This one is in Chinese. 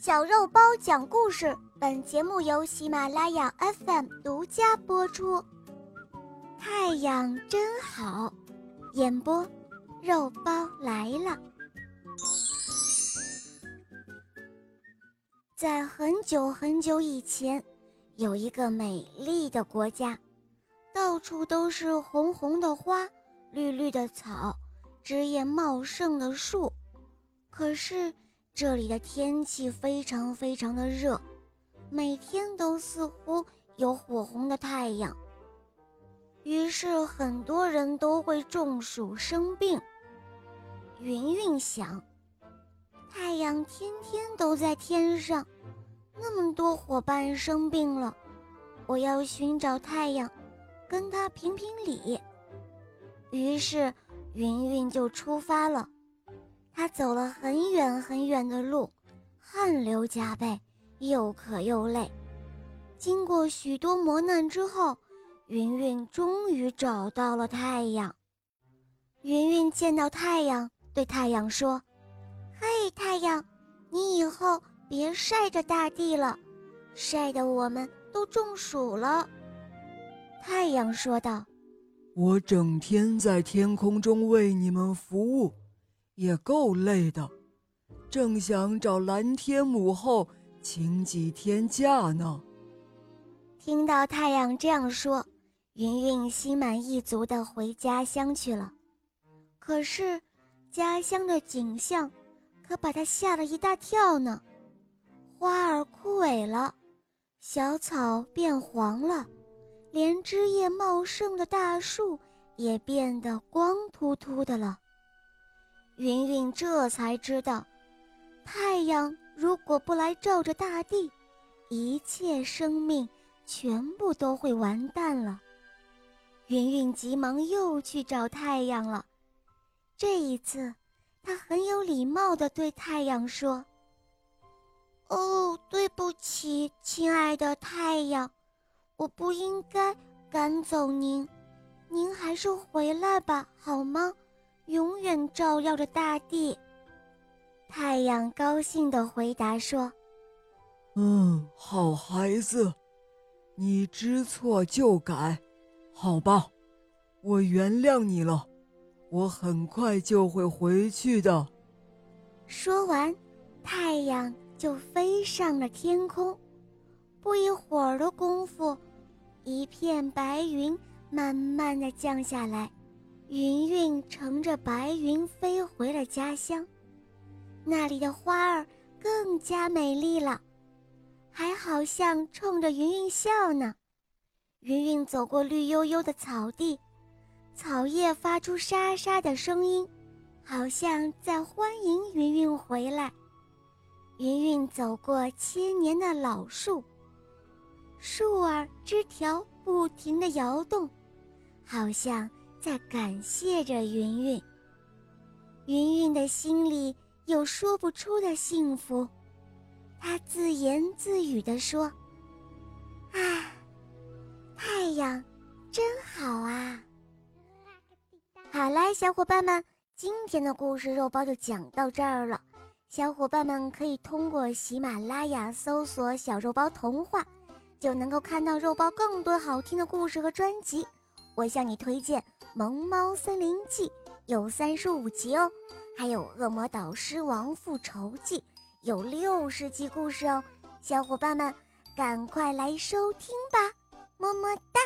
小肉包讲故事，本节目由喜马拉雅 FM 独家播出。太阳真好，演播肉包来了。在很久很久以前，有一个美丽的国家，到处都是红红的花、绿绿的草、枝叶茂盛的树，可是。这里的天气非常非常的热，每天都似乎有火红的太阳。于是很多人都会中暑生病。云云想，太阳天天都在天上，那么多伙伴生病了，我要寻找太阳，跟他评评理。于是云云就出发了。他走了很远很远的路，汗流浃背，又渴又累。经过许多磨难之后，云云终于找到了太阳。云云见到太阳，对太阳说：“嘿，太阳，你以后别晒着大地了，晒得我们都中暑了。”太阳说道：“我整天在天空中为你们服务。”也够累的，正想找蓝天母后请几天假呢。听到太阳这样说，云云心满意足地回家乡去了。可是，家乡的景象可把他吓了一大跳呢。花儿枯萎了，小草变黄了，连枝叶茂盛的大树也变得光秃秃的了。云云这才知道，太阳如果不来照着大地，一切生命全部都会完蛋了。云云急忙又去找太阳了。这一次，他很有礼貌地对太阳说：“哦，对不起，亲爱的太阳，我不应该赶走您，您还是回来吧，好吗？”永远照耀着大地。太阳高兴地回答说：“嗯，好孩子，你知错就改，好吧，我原谅你了。我很快就会回去的。”说完，太阳就飞上了天空。不一会儿的功夫，一片白云慢慢的降下来。云云乘着白云飞回了家乡，那里的花儿更加美丽了，还好像冲着云云笑呢。云云走过绿油油的草地，草叶发出沙沙的声音，好像在欢迎云云回来。云云走过千年的老树，树儿枝条不停地摇动，好像。在感谢着云云。云云的心里有说不出的幸福，她自言自语地说：“啊，太阳真好啊！”好啦，小伙伴们，今天的故事肉包就讲到这儿了。小伙伴们可以通过喜马拉雅搜索“小肉包童话”，就能够看到肉包更多好听的故事和专辑。我向你推荐。《萌猫森林记》有三十五集哦，还有《恶魔导师王复仇记》有六十集故事哦，小伙伴们赶快来收听吧，么么哒。